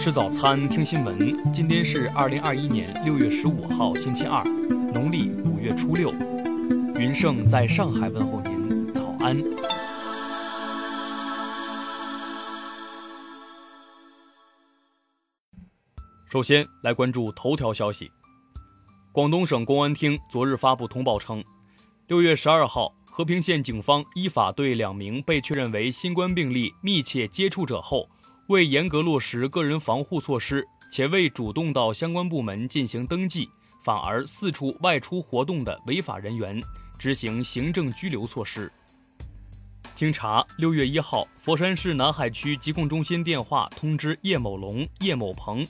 吃早餐，听新闻。今天是二零二一年六月十五号，星期二，农历五月初六。云盛在上海问候您，早安。首先来关注头条消息。广东省公安厅昨日发布通报称，六月十二号，和平县警方依法对两名被确认为新冠病例密切接触者后，未严格落实个人防护措施，且未主动到相关部门进行登记，反而四处外出活动的违法人员，执行行政拘留措施。经查，六月一号，佛山市南海区疾控中心电话通知叶某龙、叶某鹏。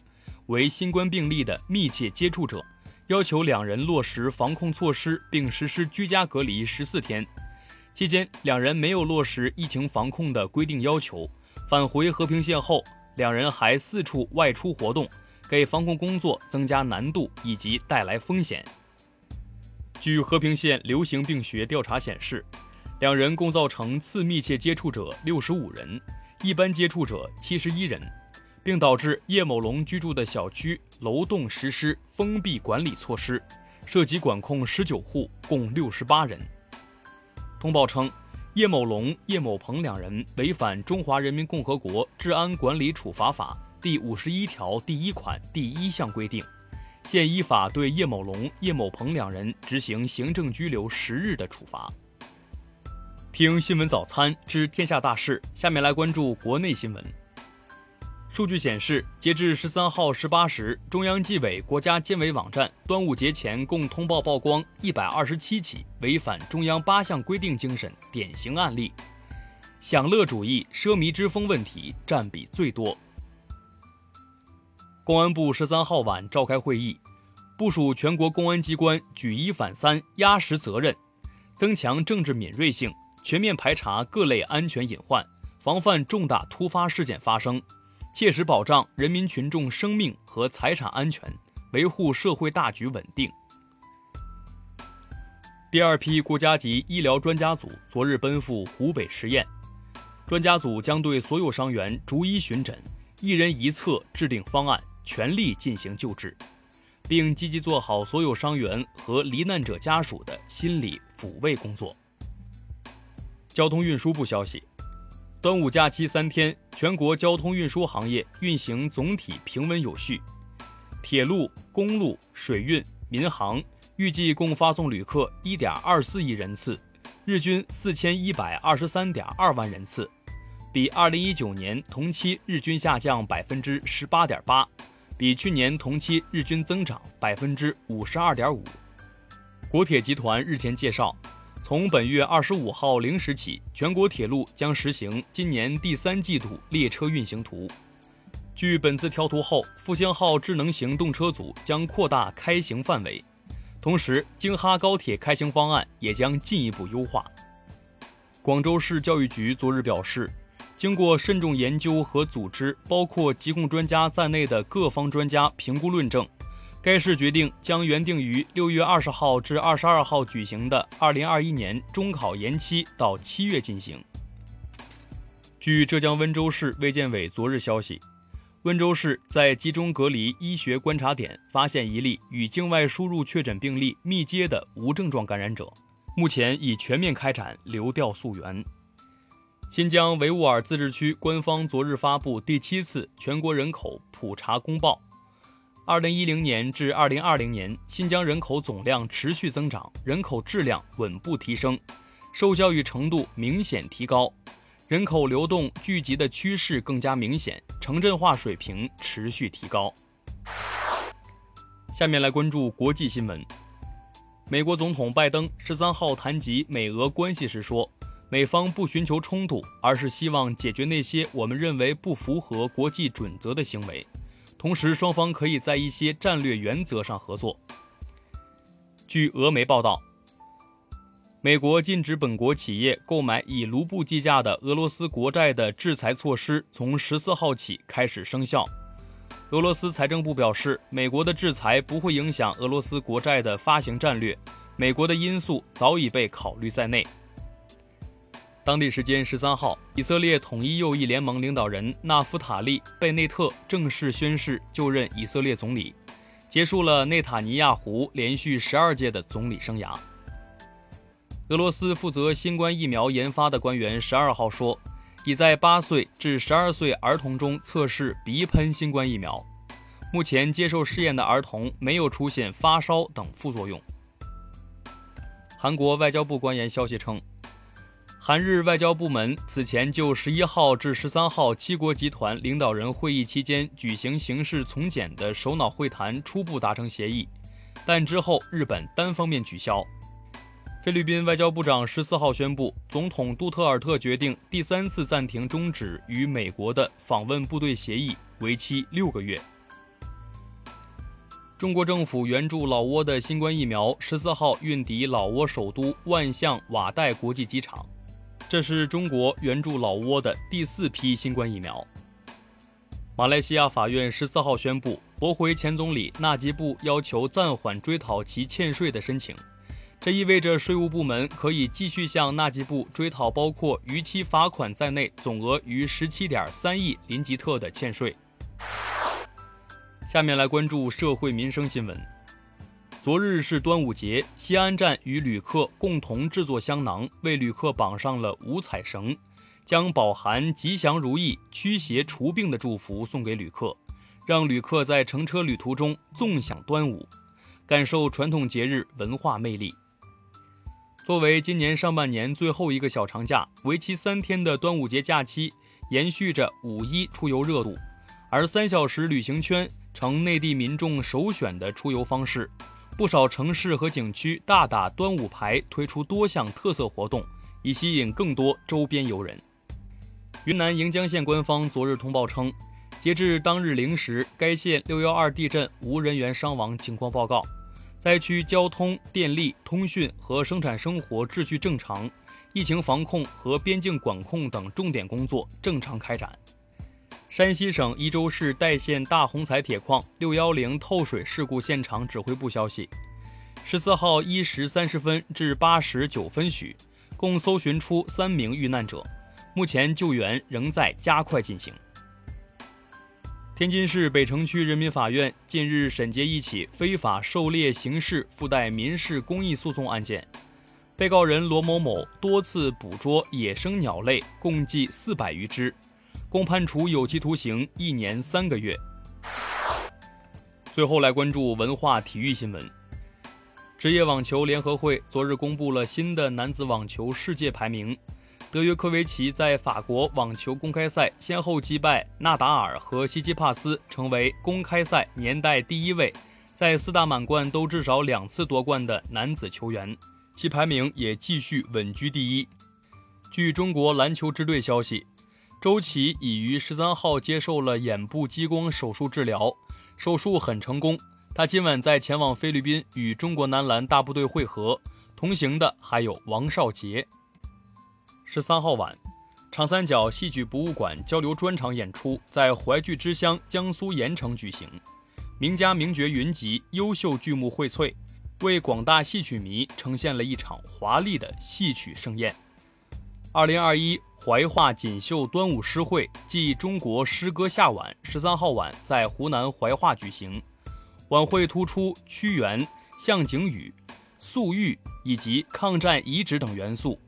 为新冠病例的密切接触者，要求两人落实防控措施并实施居家隔离十四天。期间，两人没有落实疫情防控的规定要求。返回和平县后，两人还四处外出活动，给防控工作增加难度以及带来风险。据和平县流行病学调查显示，两人共造成次密切接触者六十五人，一般接触者七十一人。并导致叶某龙居住的小区楼栋实施封闭管理措施，涉及管控十九户，共六十八人。通报称，叶某龙、叶某鹏两人违反《中华人民共和国治安管理处罚法》第五十一条第一款第一项规定，现依法对叶某龙、叶某鹏两人执行行政拘留十日的处罚。听新闻早餐知天下大事，下面来关注国内新闻。数据显示，截至十三号十八时，中央纪委国家监委网站端午节前共通报曝光一百二十七起违反中央八项规定精神典型案例，享乐主义、奢靡之风问题占比最多。公安部十三号晚召开会议，部署全国公安机关举一反三、压实责任，增强政治敏锐性，全面排查各类安全隐患，防范重大突发事件发生。切实保障人民群众生命和财产安全，维护社会大局稳定。第二批国家级医疗专家组昨日奔赴湖北十堰，专家组将对所有伤员逐一巡诊，一人一策制定方案，全力进行救治，并积极做好所有伤员和罹难者家属的心理抚慰工作。交通运输部消息。端午假期三天，全国交通运输行业运行总体平稳有序，铁路、公路、水运、民航预计共发送旅客一点二四亿人次，日均四千一百二十三点二万人次，比二零一九年同期日均下降百分之十八点八，比去年同期日均增长百分之五十二点五。国铁集团日前介绍。从本月二十五号零时起，全国铁路将实行今年第三季度列车运行图。据本次调图后，复兴号智能型动车组将扩大开行范围，同时京哈高铁开行方案也将进一步优化。广州市教育局昨日表示，经过慎重研究和组织，包括疾控专家在内的各方专家评估论证。该市决定将原定于六月二十号至二十二号举行的二零二一年中考延期到七月进行。据浙江温州市卫健委昨日消息，温州市在集中隔离医学观察点发现一例与境外输入确诊病例密接的无症状感染者，目前已全面开展流调溯源。新疆维吾尔自治区官方昨日发布第七次全国人口普查公报。二零一零年至二零二零年，新疆人口总量持续增长，人口质量稳步提升，受教育程度明显提高，人口流动聚集的趋势更加明显，城镇化水平持续提高。下面来关注国际新闻。美国总统拜登十三号谈及美俄关系时说，美方不寻求冲突，而是希望解决那些我们认为不符合国际准则的行为。同时，双方可以在一些战略原则上合作。据俄媒报道，美国禁止本国企业购买以卢布计价的俄罗斯国债的制裁措施从十四号起开始生效。俄罗斯财政部表示，美国的制裁不会影响俄罗斯国债的发行战略，美国的因素早已被考虑在内。当地时间十三号，以色列统一右翼联盟领导人纳夫塔利·贝内特正式宣誓就任以色列总理，结束了内塔尼亚胡连续十二届的总理生涯。俄罗斯负责新冠疫苗研发的官员十二号说，已在八岁至十二岁儿童中测试鼻喷新冠疫苗，目前接受试验的儿童没有出现发烧等副作用。韩国外交部官员消息称。韩日外交部门此前就十一号至十三号七国集团领导人会议期间举行形势从简的首脑会谈初步达成协议，但之后日本单方面取消。菲律宾外交部长十四号宣布，总统杜特尔特决定第三次暂停终止与美国的访问部队协议，为期六个月。中国政府援助老挝的新冠疫苗十四号运抵老挝首都万象瓦代国际机场。这是中国援助老挝的第四批新冠疫苗。马来西亚法院十四号宣布驳回前总理纳吉布要求暂缓追讨其欠税的申请，这意味着税务部门可以继续向纳吉布追讨包括逾期罚款在内总额逾十七点三亿林吉特的欠税。下面来关注社会民生新闻。昨日是端午节，西安站与旅客共同制作香囊，为旅客绑上了五彩绳，将饱含吉祥如意、驱邪除病的祝福送给旅客，让旅客在乘车旅途中纵享端午，感受传统节日文化魅力。作为今年上半年最后一个小长假，为期三天的端午节假期延续着五一出游热度，而三小时旅行圈成内地民众首选的出游方式。不少城市和景区大打端午牌，推出多项特色活动，以吸引更多周边游人。云南盈江县官方昨日通报称，截至当日零时，该县六幺二地震无人员伤亡情况报告，灾区交通、电力、通讯和生产生活秩序正常，疫情防控和边境管控等重点工作正常开展。山西省忻州市代县大红彩铁矿六幺零透水事故现场指挥部消息，十四号一时三十分至八时九分许，共搜寻出三名遇难者，目前救援仍在加快进行。天津市北城区人民法院近日审结一起非法狩猎刑事附带民事公益诉讼案件，被告人罗某某多次捕捉野生鸟类，共计四百余只。共判处有期徒刑一年三个月。最后来关注文化体育新闻。职业网球联合会昨日公布了新的男子网球世界排名，德约科维奇在法国网球公开赛先后击败纳达尔和西基帕斯，成为公开赛年代第一位在四大满贯都至少两次夺冠的男子球员，其排名也继续稳居第一。据中国篮球支队消息。周琦已于十三号接受了眼部激光手术治疗，手术很成功。他今晚在前往菲律宾与中国男篮大部队会合，同行的还有王少杰。十三号晚，长三角戏曲博物馆交流专场演出在淮剧之乡江苏盐城举行，名家名角云集，优秀剧目荟萃，为广大戏曲迷呈现了一场华丽的戏曲盛宴。二零二一。怀化锦绣端午诗会暨中国诗歌夏晚十三号晚在湖南怀化举行，晚会突出屈原、向景宇、粟裕以及抗战遗址等元素，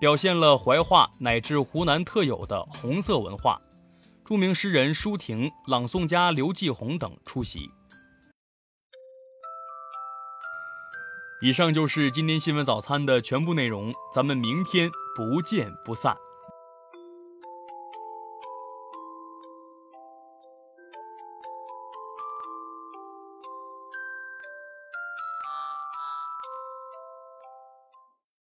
表现了怀化乃至湖南特有的红色文化。著名诗人舒婷、朗诵家刘继红等出席。以上就是今天新闻早餐的全部内容，咱们明天不见不散。